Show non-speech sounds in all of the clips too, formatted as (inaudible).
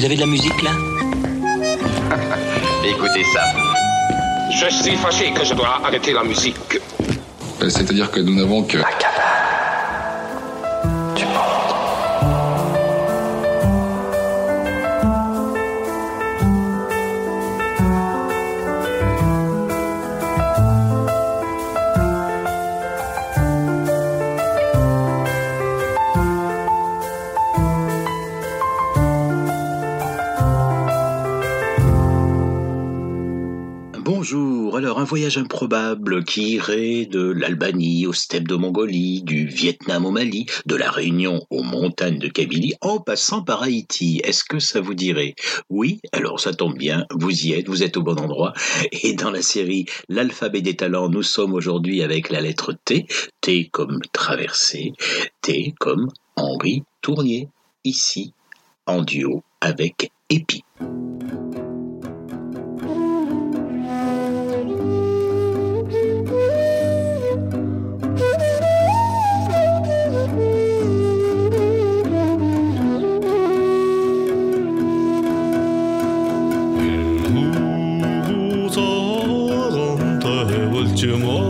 Vous avez de la musique là (laughs) Écoutez ça. Je suis fâché que je dois arrêter la musique. Euh, C'est-à-dire que nous n'avons que... voyage improbable qui irait de l'Albanie aux steppes de Mongolie, du Vietnam au Mali, de la Réunion aux montagnes de Kabylie, en passant par Haïti. Est-ce que ça vous dirait? Oui, alors ça tombe bien, vous y êtes, vous êtes au bon endroit. Et dans la série L'alphabet des talents, nous sommes aujourd'hui avec la lettre T, T comme traversée, T comme Henri Tournier, ici en duo avec Epi. tomorrow.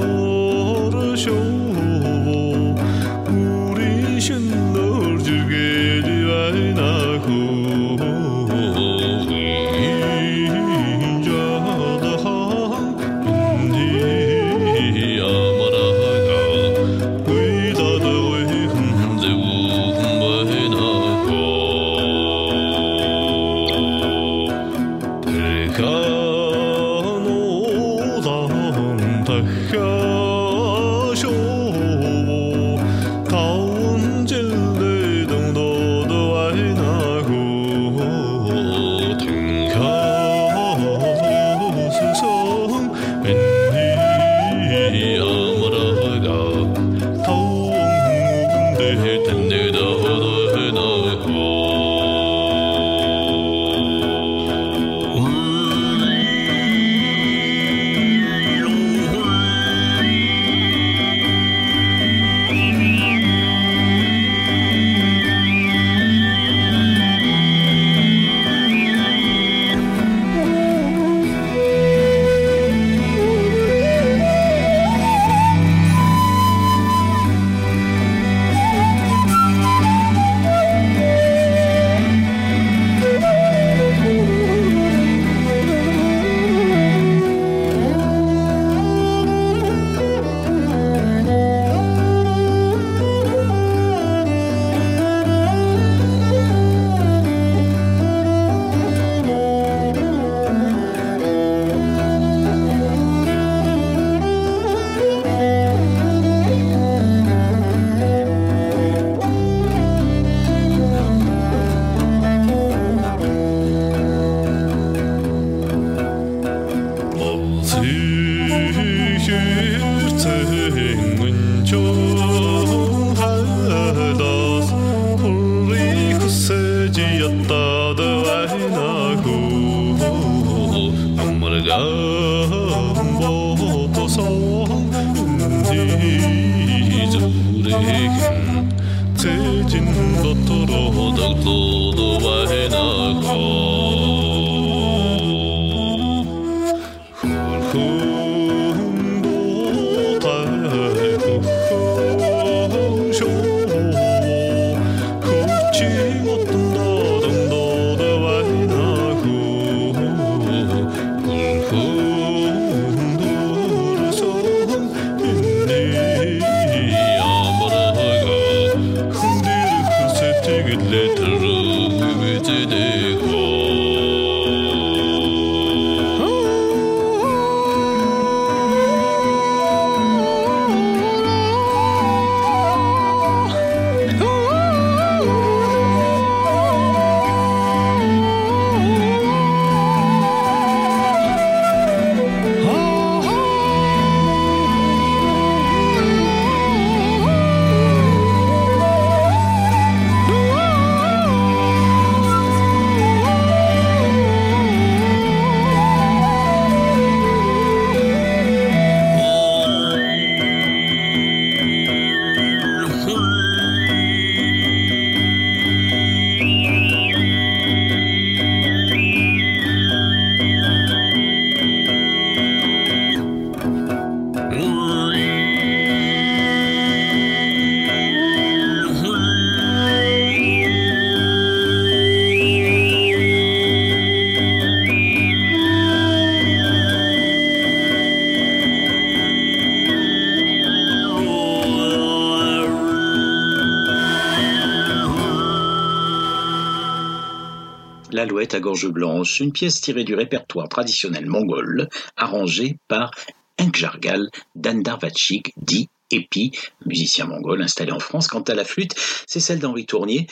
À gorge blanche, une pièce tirée du répertoire traditionnel mongol, arrangée par Enkjargal Dandarvachik, dit Epi, musicien mongol installé en France. Quant à la flûte, c'est celle d'Henri Tournier,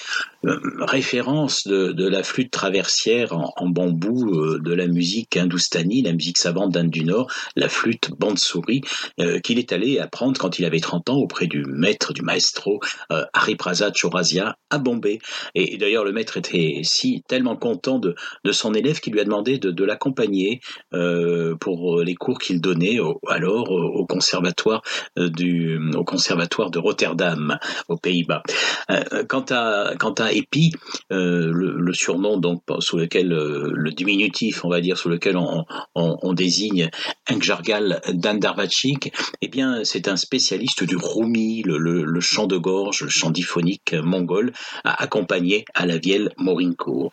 euh, référence de, la flûte traversière en, bambou euh, de la musique hindoustanie, la musique savante d'Inde du Nord, la flûte bande-souris, euh, qu'il est allé apprendre quand il avait 30 ans auprès du maître, du maestro Hariprasad Chaurasia à Bombay. Et, d'ailleurs, le maître était si tellement content de, son élève qu'il lui a demandé de, l'accompagner pour les cours qu'il donnait alors au conservatoire du au conservatoire de Rotterdam aux Pays-Bas. Euh, euh, quant à quant Epi, euh, le, surnom donc sous lequel le diminutif, on va dire, sous lequel on, désigne Engjargal Dandarvachik, eh bien c'est un spécialiste du roumi, le, chant de gorge, le chant diphonique mongol, accompagné à la vielle Morincourt.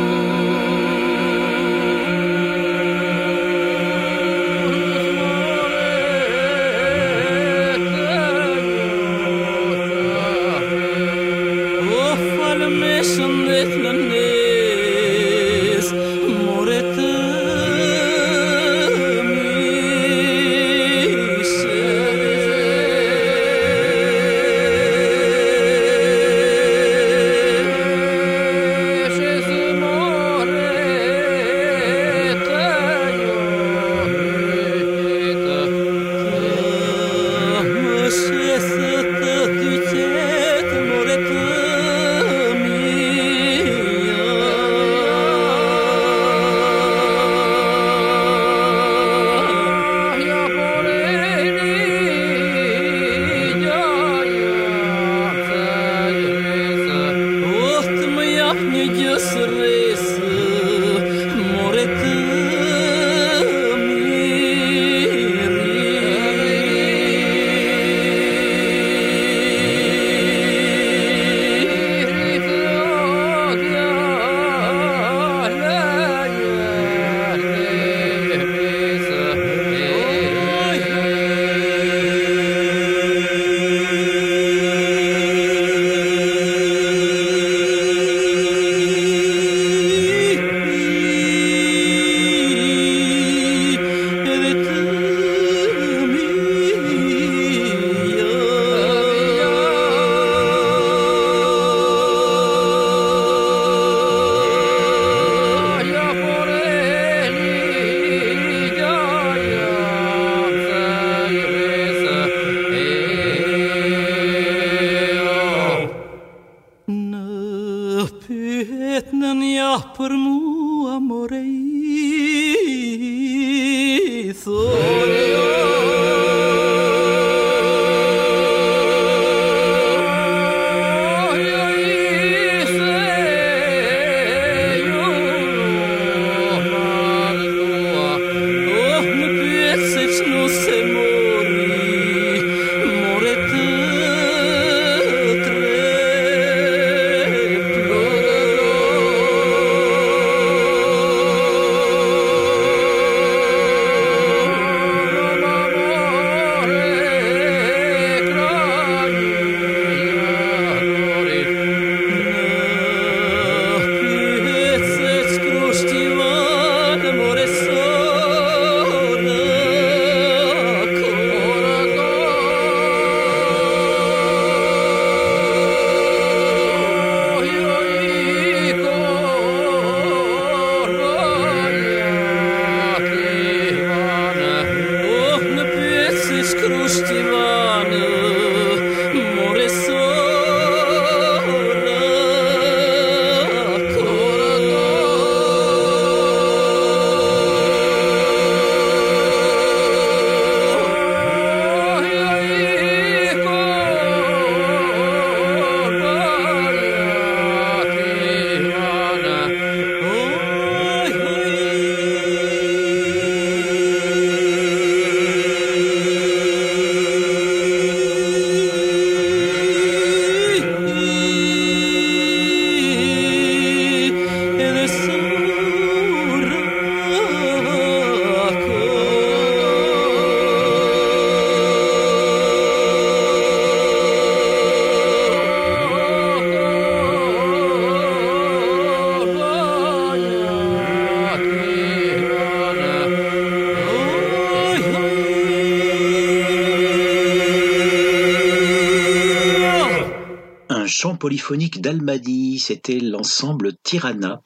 polyphonique d'Albanie, c'était l'ensemble Tirana.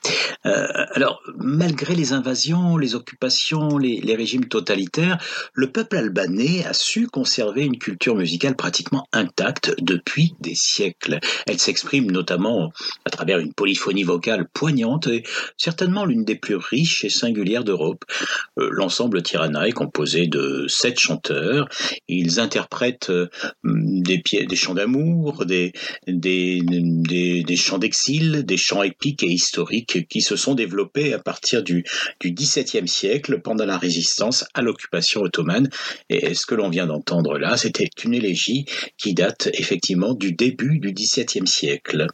Euh, alors, malgré les invasions, les occupations, les, régimes totalitaires, le peuple albanais a su conserver une culture musicale pratiquement intacte depuis des siècles. Elle s'exprime notamment à travers une polyphonie vocale poignante et certainement l'une des plus riches et singulières d'Europe. Euh, l'ensemble Tirana est composé de sept chanteurs. Ils interprètent euh, des, chants d'amour, des, des chants d'exil, des chants épiques et historiques qui se sont développés à partir du, du XVIIe siècle pendant la résistance à l'occupation ottomane. Et ce que l'on vient d'entendre là, c'était une élégie qui date effectivement du début du XVIIe siècle.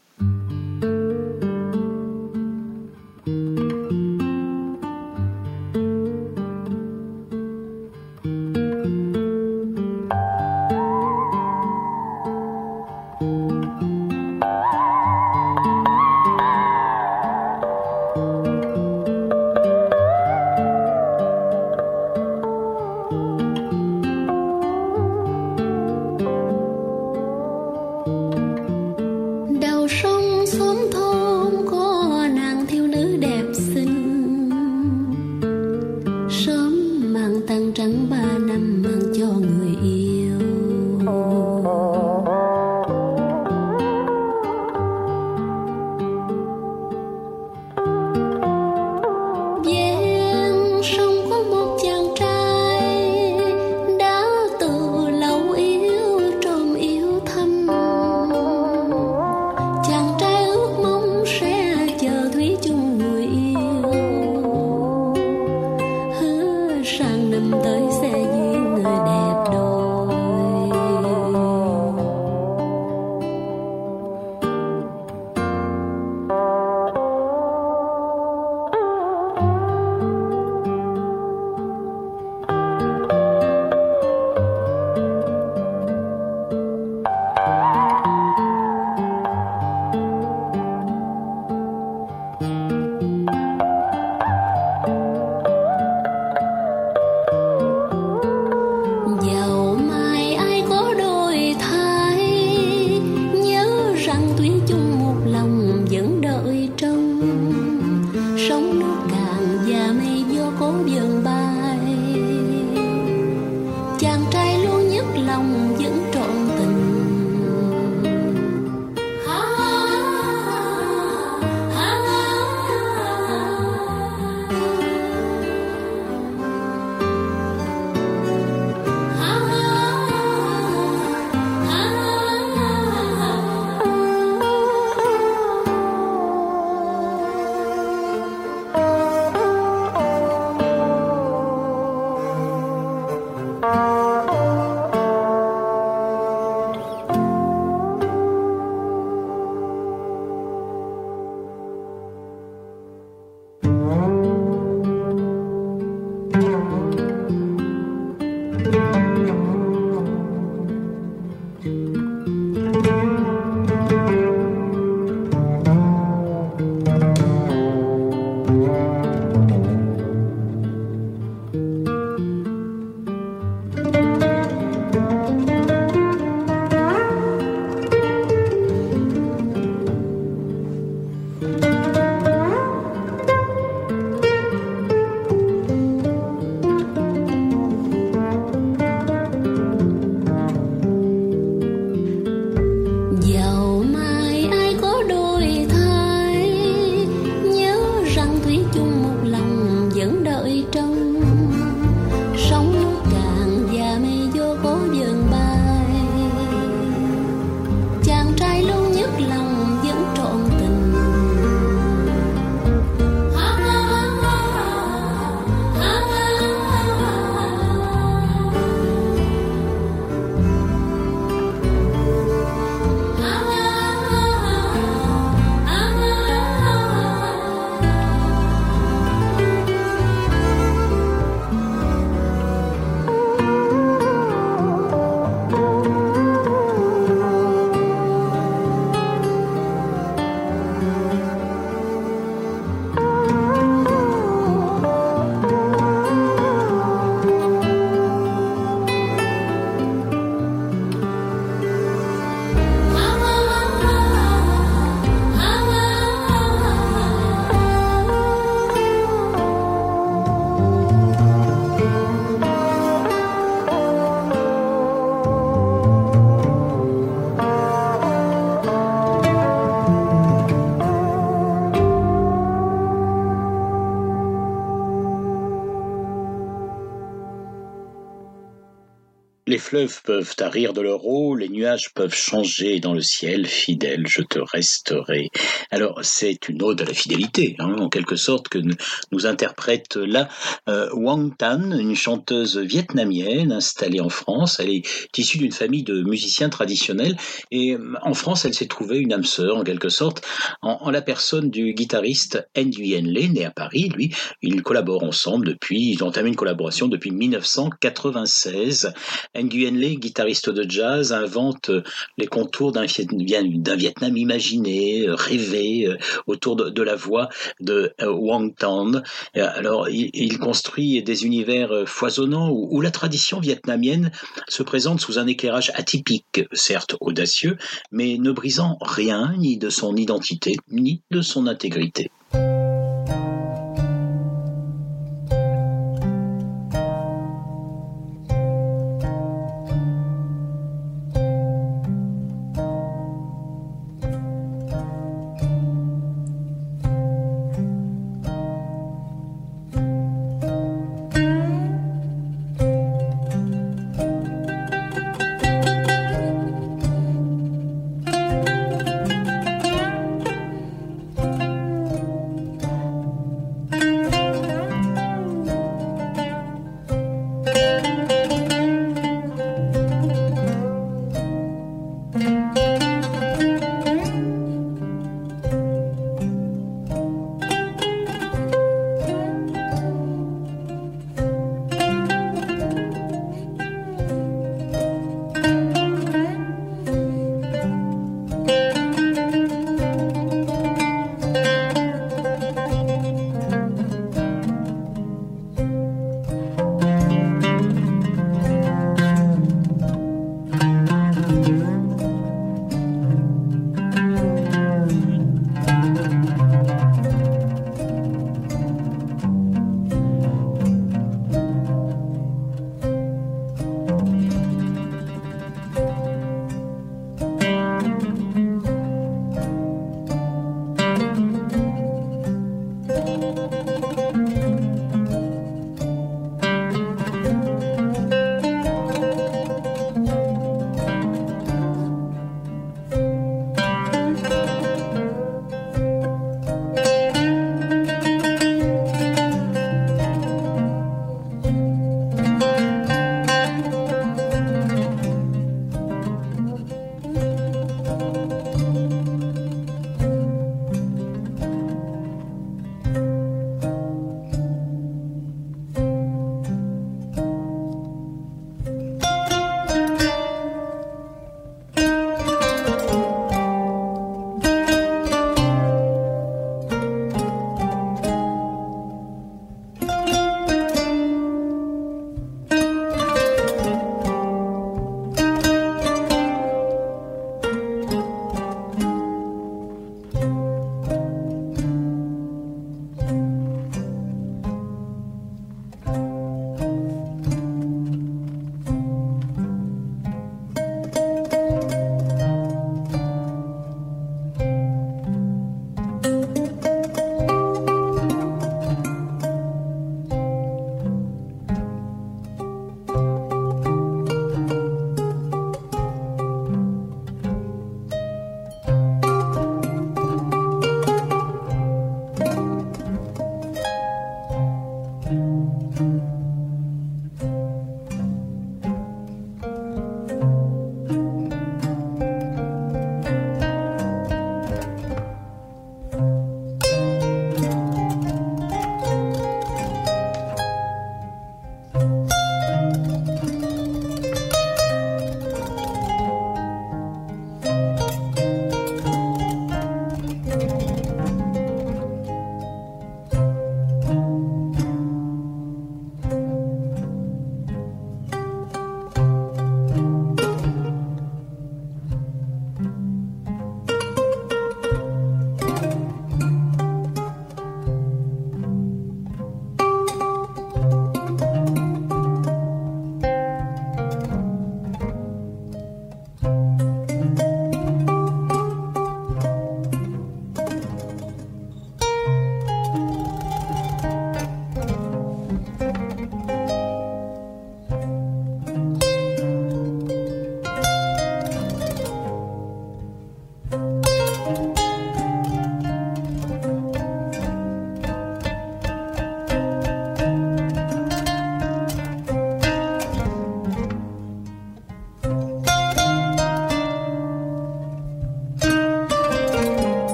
Fleuves peuvent tarir de leur eau, les nuages peuvent changer dans le ciel, fidèle, je te resterai. Alors, c'est une ode à la fidélité, hein, en quelque sorte, que nous, interprète là euh, Wang Tan, une chanteuse vietnamienne installée en France. Elle est issue d'une famille de musiciens traditionnels et euh, en France, elle s'est trouvée une âme sœur, en quelque sorte, en, la personne du guitariste Nguyen Le, né à Paris. Lui, ils collaborent ensemble depuis, ils ont entamé une collaboration depuis 1996. Nguyen Le, guitariste de jazz, invente les contours d'un Viet- d'un Vietnam imaginé, euh, rêvé, euh, autour de, la voix de euh, Wang Tan. Euh, Alors, il, construit des univers foisonnants où la tradition vietnamienne se présente sous un éclairage atypique, certes audacieux, mais ne brisant rien ni de son identité, ni de son intégrité.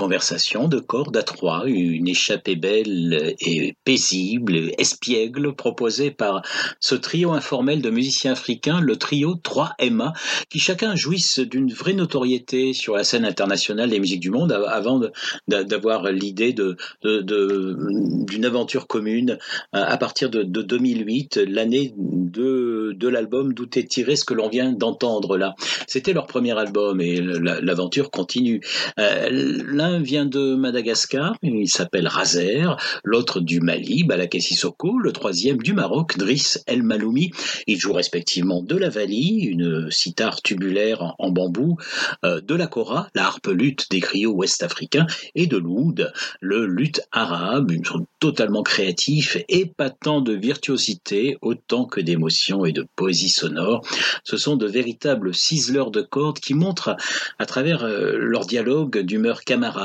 Conversation de cordes à trois, une échappée belle et paisible, espiègle, proposée par ce trio informel de musiciens africains, le trio 3MA, qui chacun jouissent d'une vraie notoriété sur la scène internationale des musiques du monde avant d'avoir l'idée d'une aventure commune à partir de, 2008, l'année de, de l'album d'où est tiré ce que l'on vient d'entendre là. C'était leur premier album et l'aventure continue. Euh, l'un vient de Madagascar, il s'appelle Razer, l'autre du Mali, Balaké Sissoko, le troisième du Maroc, Driss El Maloumi. Ils jouent respectivement de la vali, une sitar tubulaire en, bambou, euh, de la kora, la harpe lutte des griots ouest-africains, et de l'oud, le luth arabe, une sorte totalement créatif, épatant de virtuosité autant que d'émotion et de poésie sonore. Ce sont de véritables ciseleurs de cordes qui montrent à travers euh, leur dialogue d'humeur camarade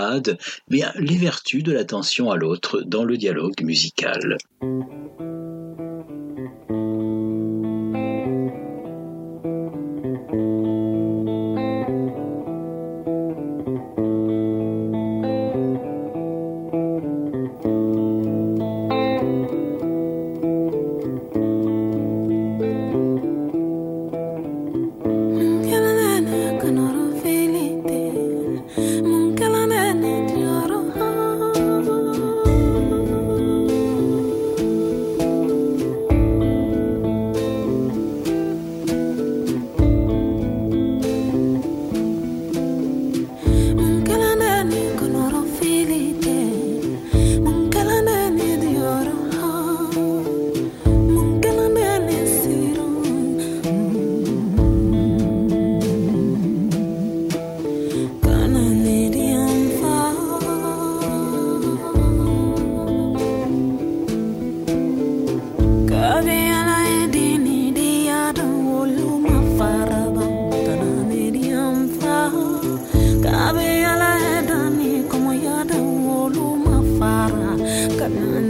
bien les vertus de l'attention à l'autre dans le dialogue musical. none.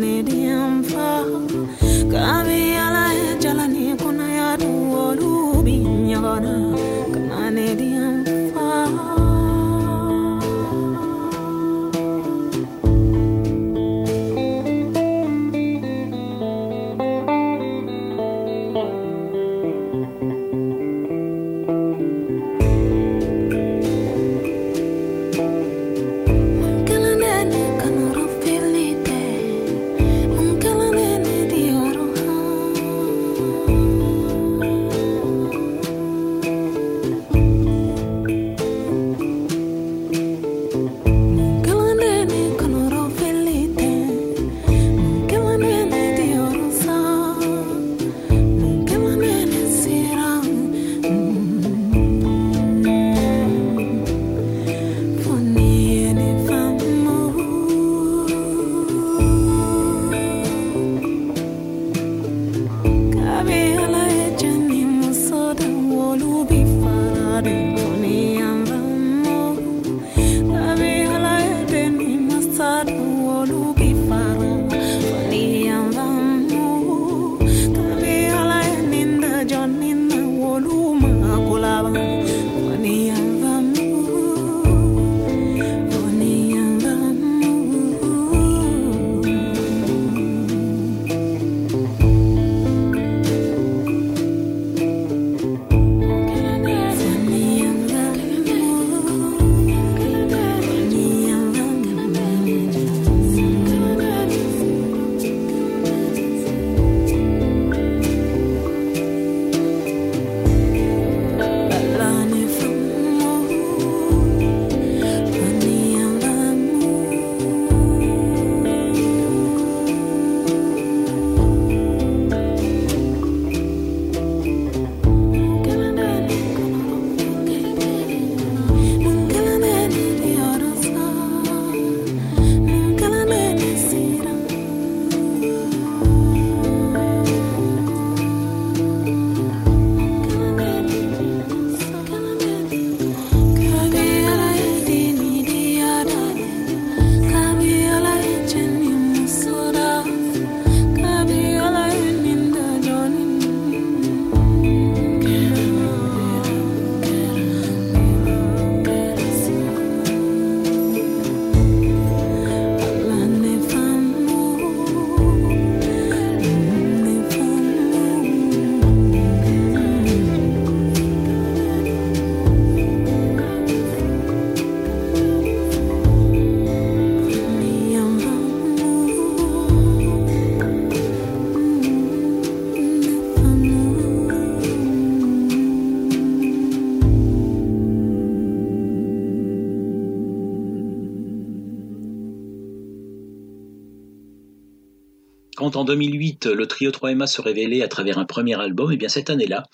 En 2008, le trio 3MA se révélait à travers un premier album, et bien cette année-là,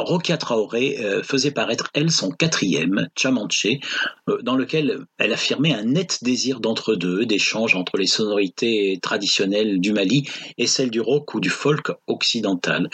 Rokia Traoré euh, faisait paraître, elle, son quatrième, Chamanche, euh, dans lequel elle affirmait un net désir d'entre-deux, d'échange entre les sonorités traditionnelles du Mali et celles du rock ou du folk occidental.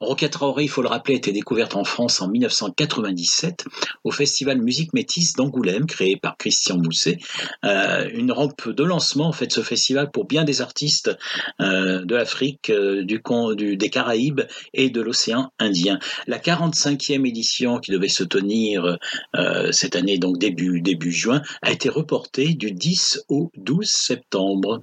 Rokia Traoré, il faut le rappeler, a été découverte en France en 1997 au festival Musique Métis d'Angoulême, créé par Christian Mousset. Euh, une rampe de lancement, en fait, ce festival pour bien des artistes de l'Afrique, du, du- des Caraïbes et de l'océan Indien. La 45e édition qui devait se tenir euh, cette année, donc début, début juin, a été reportée du 10 au 12 septembre.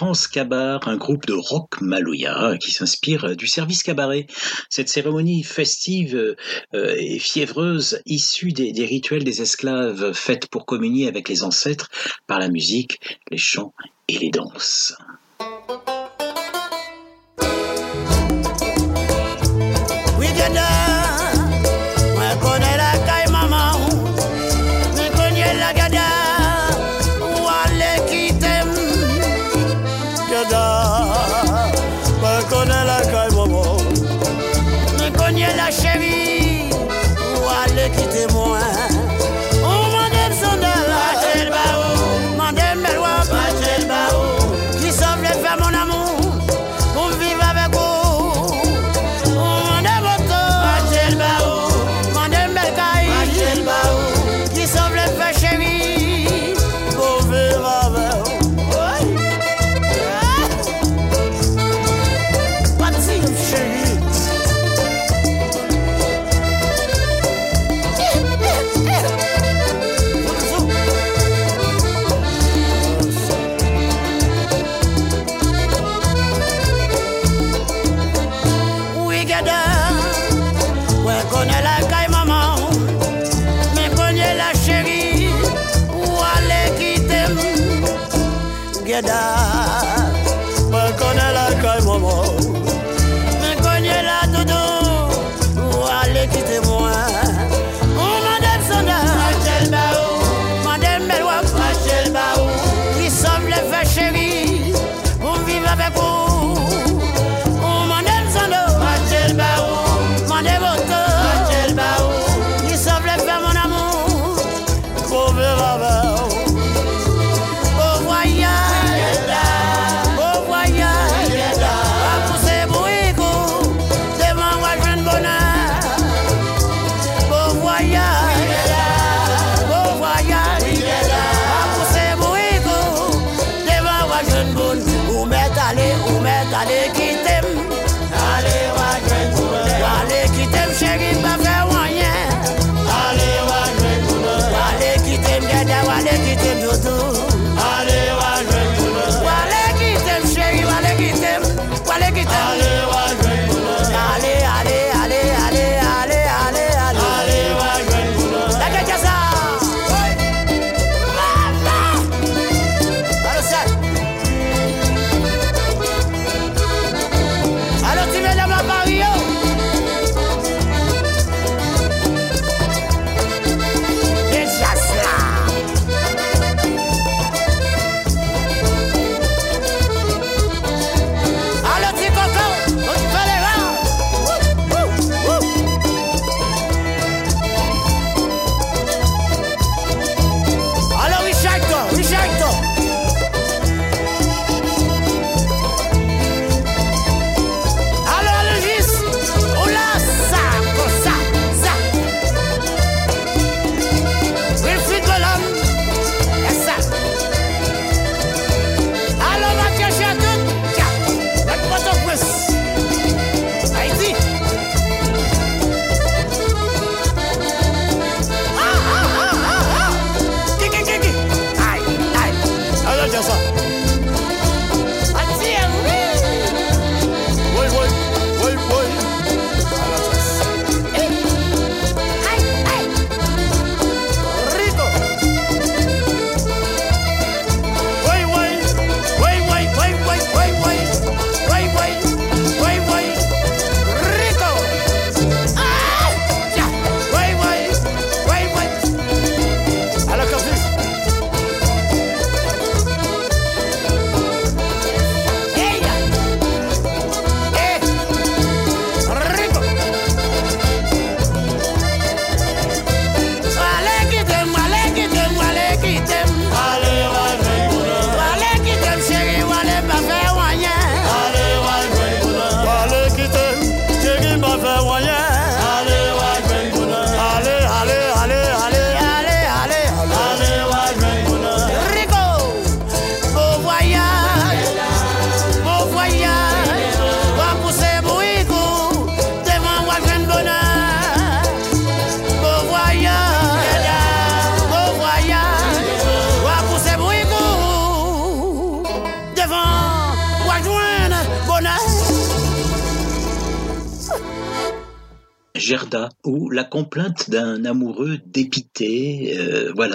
Transcabar, un groupe de rock malouya qui s'inspire du service cabaret. Cette cérémonie festive euh, et fiévreuse issue des, des rituels des esclaves faite pour communier avec les ancêtres par la musique, les chants et les danses.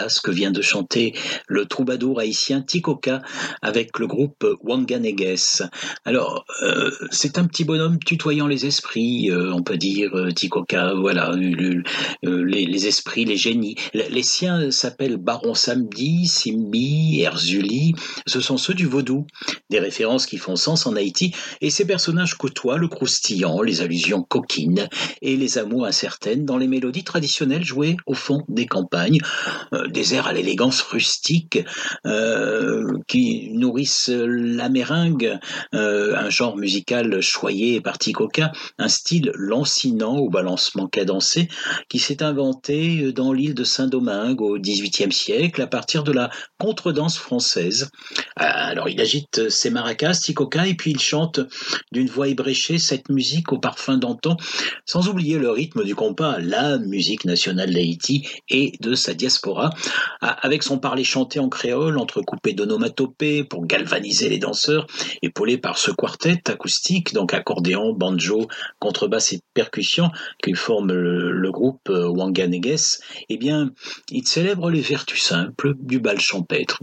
Ce que vient de chanter le troubadour haïtien Tikoka avec le groupe Wanganeges. Alors, euh, c'est un petit bonhomme tutoyant les esprits, euh, on peut dire, euh, Tikoka, voilà, le- les, les esprits, les génies. Les siens s'appellent Baron Samedi, Simbi, Erzuli, ce sont ceux du vaudou, des références qui font sens en Haïti, et ces personnages côtoient le croustillant, les allusions coquines et les amours incertaines dans les mélodies traditionnelles jouées au fond des campagnes, euh, des airs à l'élégance rustique euh, qui nourrissent la meringue, euh, un genre musical choyé et parti un style lancinant au balancement cadencé qui s'est inventé dans l'île de Saint-Domingue au XVIIIe siècle à partir de la contredanse française. Euh, Alors il agite ses maracas, Tikoka, et puis il chante d'une voix ébréchée cette musique au parfum d'antan, sans oublier le rythme du compas, la musique nationale d'Haïti et de sa diaspora, a- avec son parler chanté en créole, entrecoupé d'onomatopées pour galvaniser les danseurs, épaulé par ce quartet acoustique, donc accordéon, banjo, contrebasse et percussion, qui forment le, le groupe euh, Wanganeges, eh bien, il célèbre les vertus simples du bal champêtre.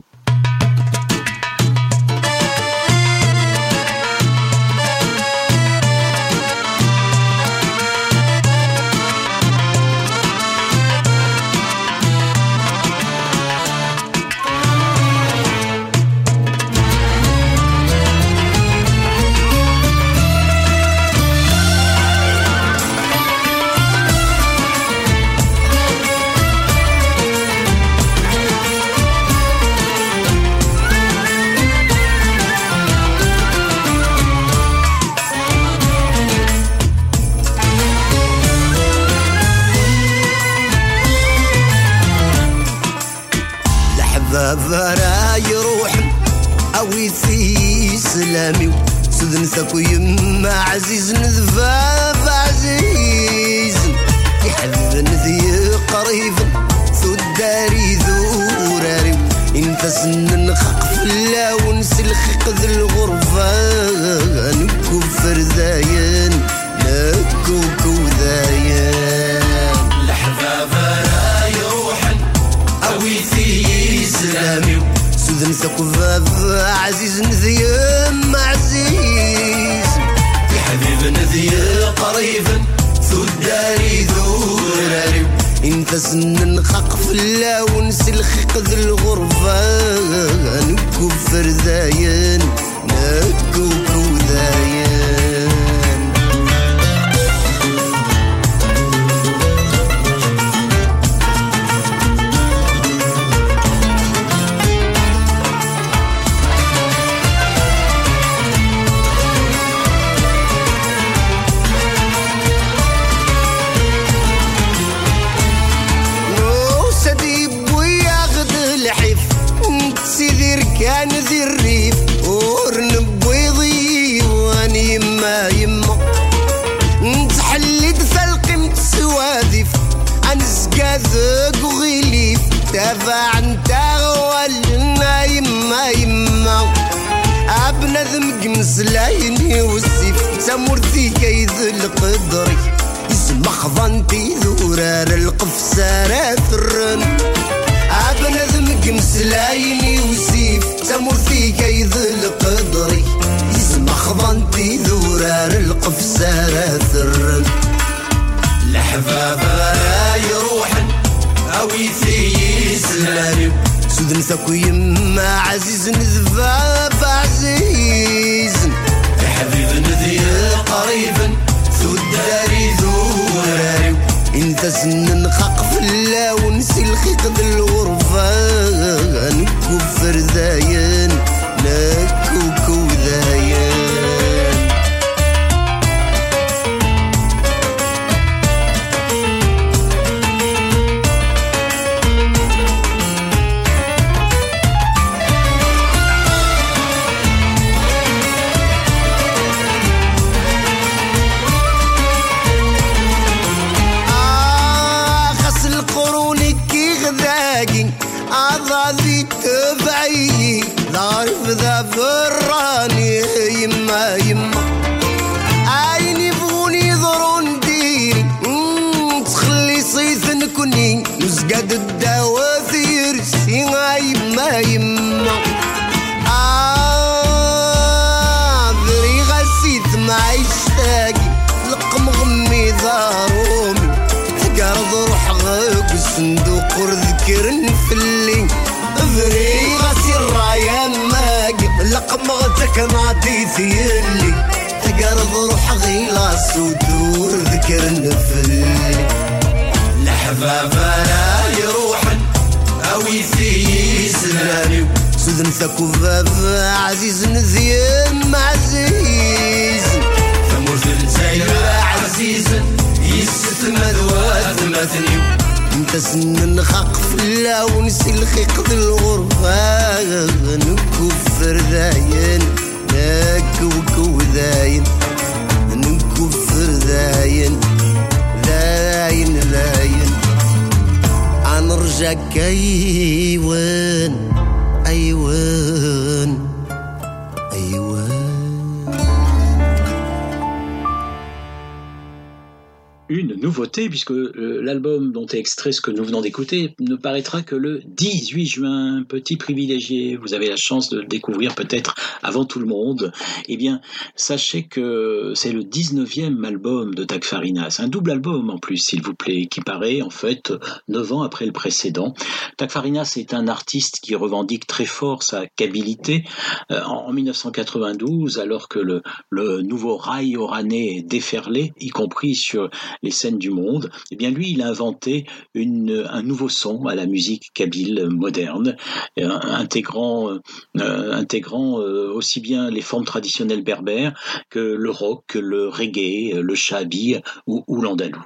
بابرا يروح في سلامي سدن ثكو يما عزيز نذباب عزيز. يحب ذي قريب ثو الداري ذوراري. انت سنن خقف لا ونسلخ قذ الغرفة نكفر ذايا. بابا عزيز نذيم عزيز يا حبيب نذيم قريب ثو الداري انت سن خق في اللون سلخق ذي الغرفة. نكو فرداين نكو كوداين وغليف تابع انت غوالنا يما يما ابنا ذمق مسلايني والسيف تمرتي كيد القدري اسم خضنتي ذورار القفسارة ثرن ابنا ذمق مسلايني والسيف تمرتي كيد القدري اسم خضنتي ذورار القفسارة ثرن الحباب يروحن هاوي ثيس العرب سود نثاكو يما عزيز نذباب عزيز يا حبيب نذيل قريب سود داري ذو العرب انت سنن خاق فلا ونسي الخيط بالغرفة الغرفة نكفر ذاين نكفر براني يما يما. عيني بغوني يضرون ديري تخلي صيث نكوني وزقاد الدوافير سيما يما يما. عذري غسيت في اللي كما تيثيلي تقرض روح غيلا ودور ذكر النفل. لحبابة لا يروح أو يثيسلاني سذنثك وبابا عزيز نذير. انت سن نخاق في الله ونسي الخيق الغرفة نكفر ذاين نكوكو ذاين نكفر ذاين ذاين ذاين نرجع أيوان أيوان أيوان. Une nouveauté, puisque euh, l'album dont est extrait ce que nous venons d'écouter ne paraîtra que le 18 juin. Petit privilégié, vous avez la chance de le découvrir peut-être avant tout le monde. Eh bien, sachez que c'est le 19e album de Tag Farina. C'est un double album en plus, s'il vous plaît, qui paraît en fait 9 ans après le précédent. Tag Farina, c'est un artiste qui revendique très fort sa quabilité. Euh, en 1992, alors que le, le nouveau rail oranais déferlait, y compris sur les scènes du monde, eh bien lui, il a inventé un nouveau son à la musique kabyle moderne, euh, intégrant, euh, intégrant euh, aussi bien les formes traditionnelles berbères que le rock, le reggae, le shabi ou l'andalou.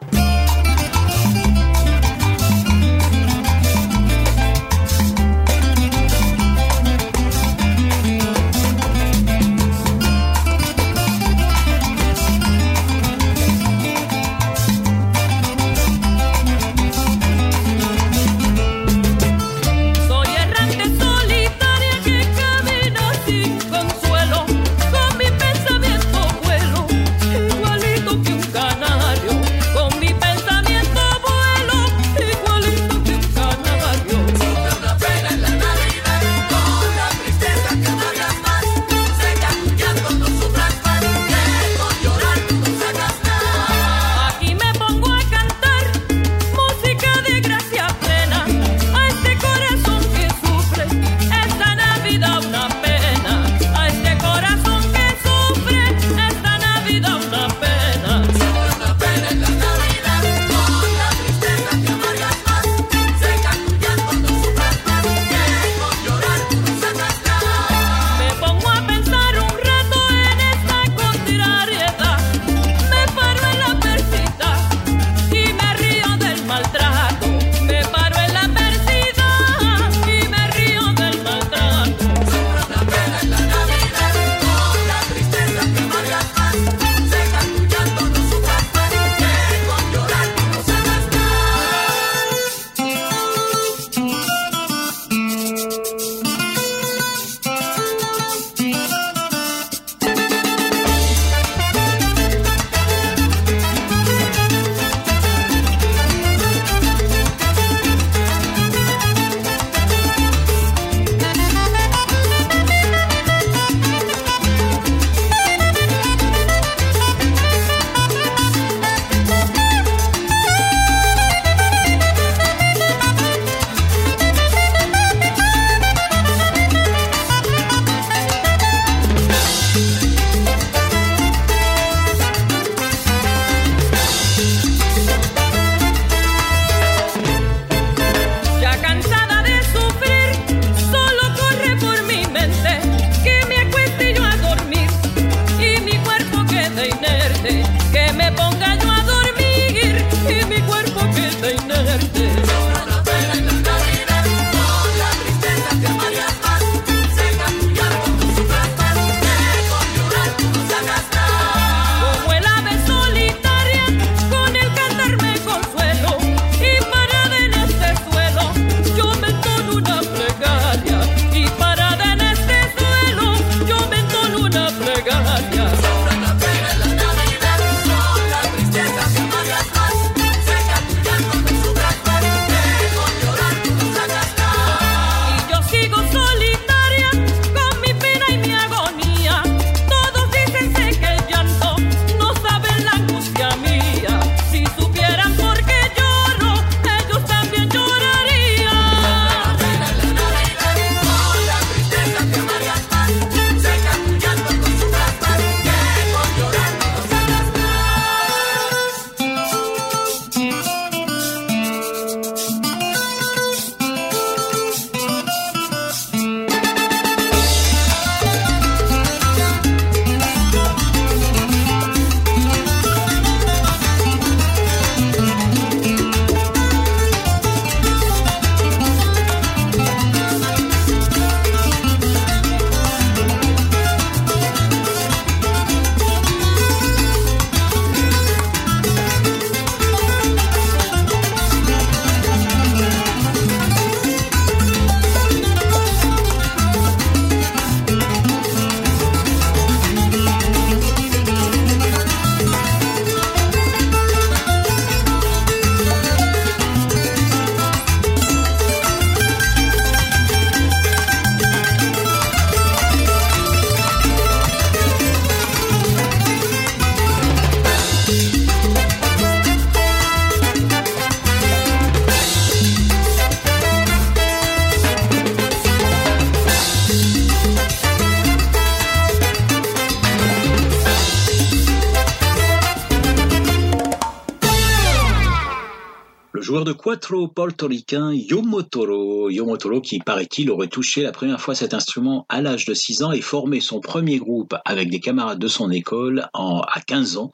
Quattro portoricain Yomotoro. Yomotoro qui, paraît-il, aurait touché la première fois cet instrument à l'âge de 6 ans et formé son premier groupe avec des camarades de son école en, à 15 ans.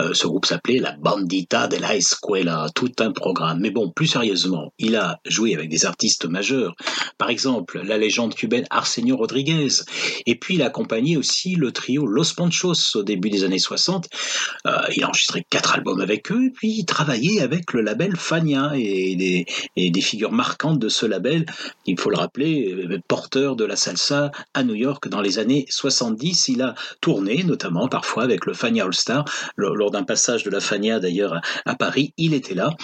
Euh, ce groupe s'appelait la Bandita de la Escuela, tout un programme. Mais bon, plus sérieusement, il a joué avec des artistes majeurs. Par exemple, la légende cubaine Arsenio Rodriguez. Et puis il a accompagné aussi le trio Los Panchos au début des années 60. Euh, il a enregistré quatre albums avec eux, et puis il travaillait avec le label Fania et et des figures marquantes de ce label, il faut le rappeler, euh, porteur de la salsa à New York dans les années 70. Il a tourné notamment parfois avec le Fania All Star lors, d'un passage de la Fania d'ailleurs à, Paris, il était là.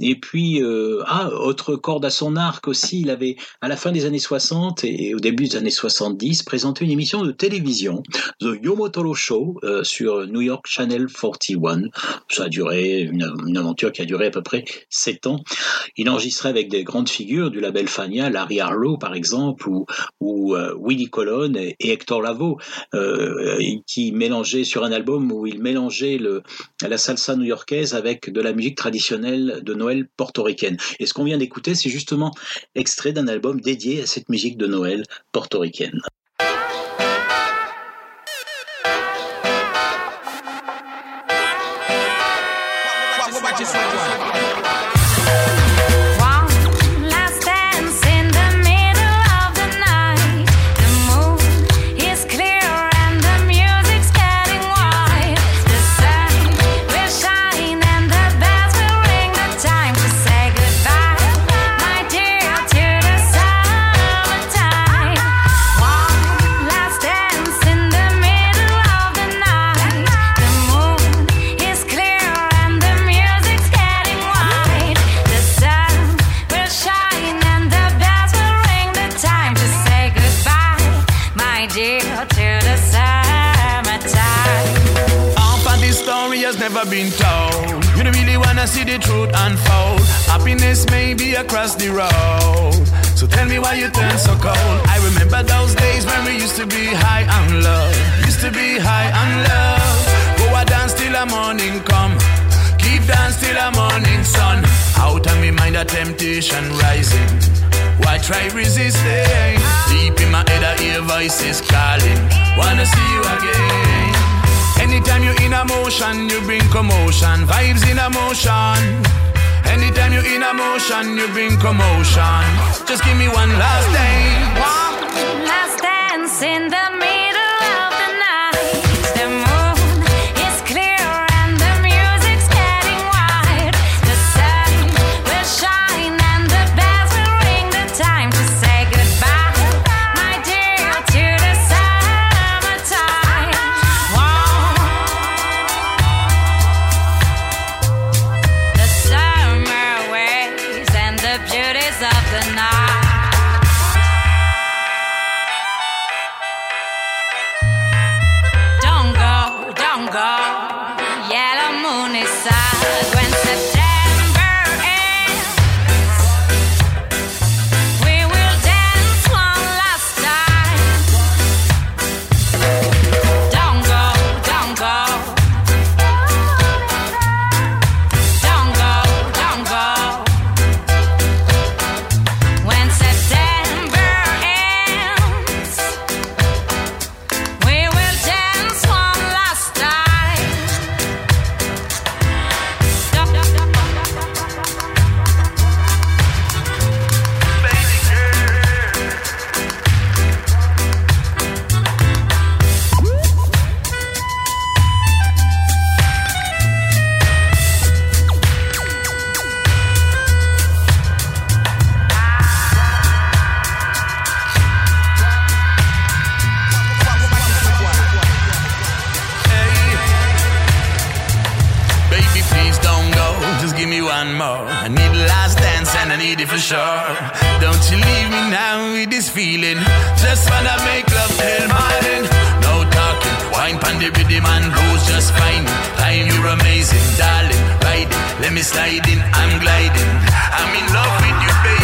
Et puis, euh, ah, autre corde à son arc aussi, il avait à la fin des années 60 et au début des années 70 présenté une émission de télévision, The Yomotoro Show, euh, sur New York Channel 41. Ça a duré, une, une aventure qui a duré à peu près sept ans. Il enregistrait avec des grandes figures du label Fania, Larry Harlow par exemple, ou, ou euh, Willie Colon et, Hector Lavoe, euh, qui mélangeaient sur un album où il mélangeait la salsa new-yorkaise avec de la musique traditionnelle de Noël portoricaine. Et ce qu'on vient d'écouter, c'est justement extrait d'un album dédié à cette musique de Noël portoricaine. Happiness may be across the road. So tell me why you turn so cold. I remember those days when we used to be high on love. Used to be high on love. Go a dance till the morning come. Keep dance till the morning sun. Out of me mind a temptation rising. Why try resisting? Deep in my head I hear voices calling. Wanna see you again. Anytime you're in a motion, you bring commotion. Vibes in a motion. Anytime you're in a motion, you bring commotion. Just give me one last day. One last dance in the Just wanna make love till morning. No talking. Wine pan the rhythm and blues just fine. Time you're amazing, darling. Riding, let me slide in. I'm gliding. I'm in love with you, baby.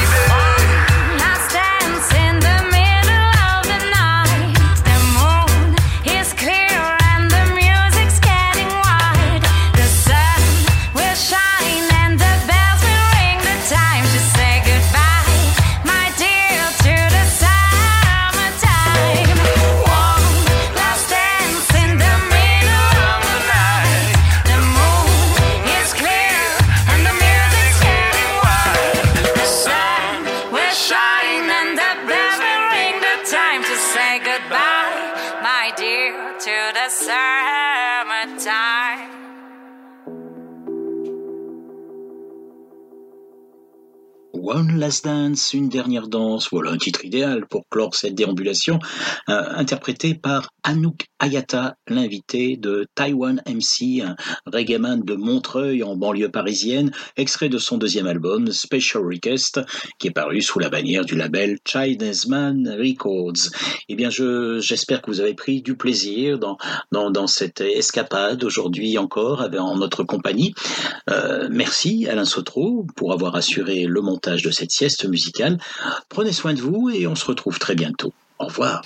Last Dance, une dernière danse, voilà un titre idéal pour clore cette déambulation, euh, interprété par Anouk Ayata, l'invité de Taiwan MC, un reggaeman de Montreuil en banlieue parisienne, extrait de son deuxième album Special Request, qui est paru sous la bannière du label Chinese Man Records. Eh bien, je, j'espère que vous avez pris du plaisir dans, dans, dans cette escapade aujourd'hui encore en notre compagnie. Euh, merci Alain Sotro pour avoir assuré le montage de cette sieste musicale. Prenez soin de vous et on se retrouve très bientôt. Au revoir.